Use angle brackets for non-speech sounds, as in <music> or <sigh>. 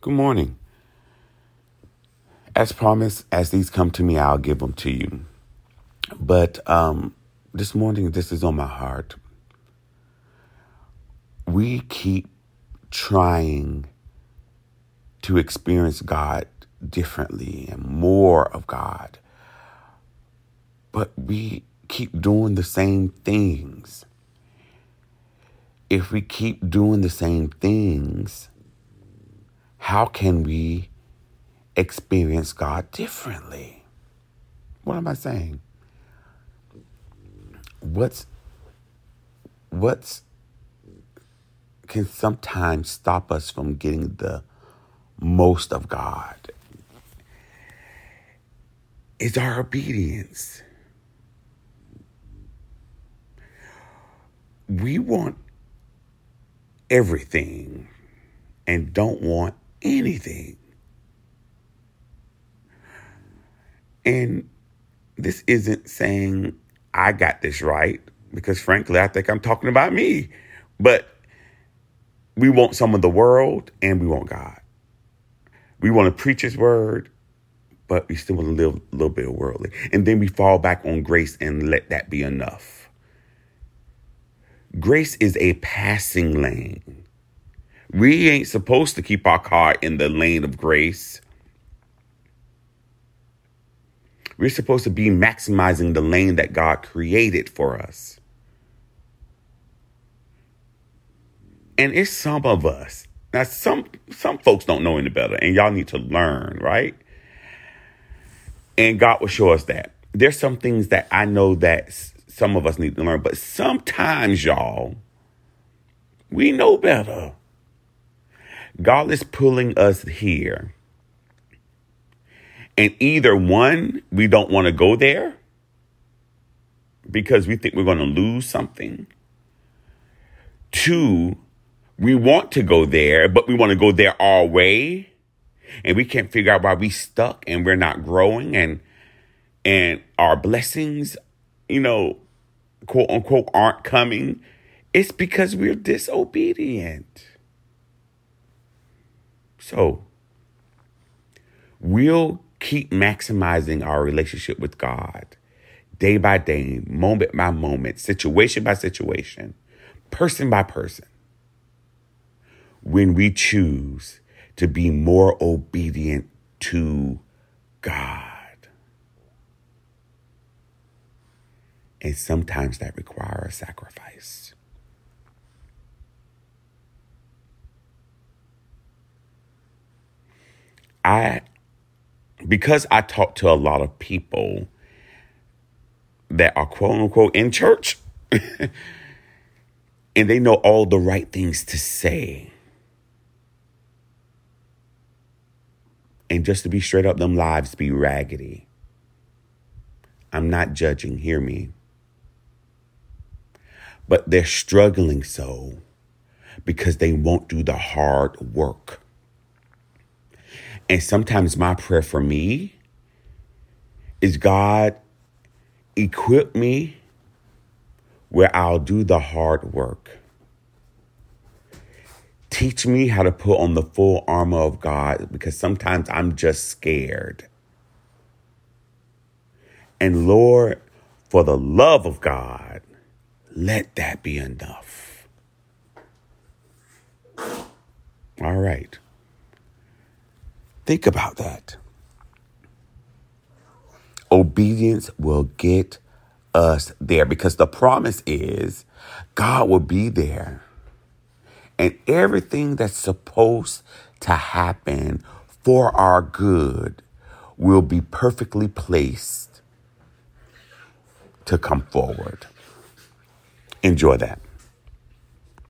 Good morning. As promised, as these come to me, I'll give them to you. But um, this morning, this is on my heart. We keep trying to experience God differently and more of God, but we keep doing the same things. If we keep doing the same things, how can we experience God differently? What am I saying? What's what's can sometimes stop us from getting the most of God is our obedience. We want everything and don't want anything. And this isn't saying I got this right, because frankly, I think I'm talking about me. But we want some of the world and we want God. We want to preach His word, but we still want to live a little bit worldly. And then we fall back on grace and let that be enough. Grace is a passing lane. We ain't supposed to keep our car in the lane of grace. We're supposed to be maximizing the lane that God created for us. And it's some of us. Now some some folks don't know any better and y'all need to learn, right? And God will show us that. There's some things that I know that some of us need to learn, but sometimes y'all we know better. God is pulling us here. And either one, we don't want to go there because we think we're going to lose something. Two, we want to go there, but we want to go there our way. And we can't figure out why we stuck and we're not growing and and our blessings, you know, quote unquote aren't coming. It's because we're disobedient. So we'll keep maximizing our relationship with God day by day, moment by moment, situation by situation, person by person, when we choose to be more obedient to God. And sometimes that requires a sacrifice. I because I talk to a lot of people that are quote unquote in church <laughs> and they know all the right things to say. And just to be straight up, them lives be raggedy. I'm not judging, hear me. But they're struggling so because they won't do the hard work. And sometimes my prayer for me is God, equip me where I'll do the hard work. Teach me how to put on the full armor of God because sometimes I'm just scared. And Lord, for the love of God, let that be enough. All right. Think about that. Obedience will get us there because the promise is God will be there. And everything that's supposed to happen for our good will be perfectly placed to come forward. Enjoy that.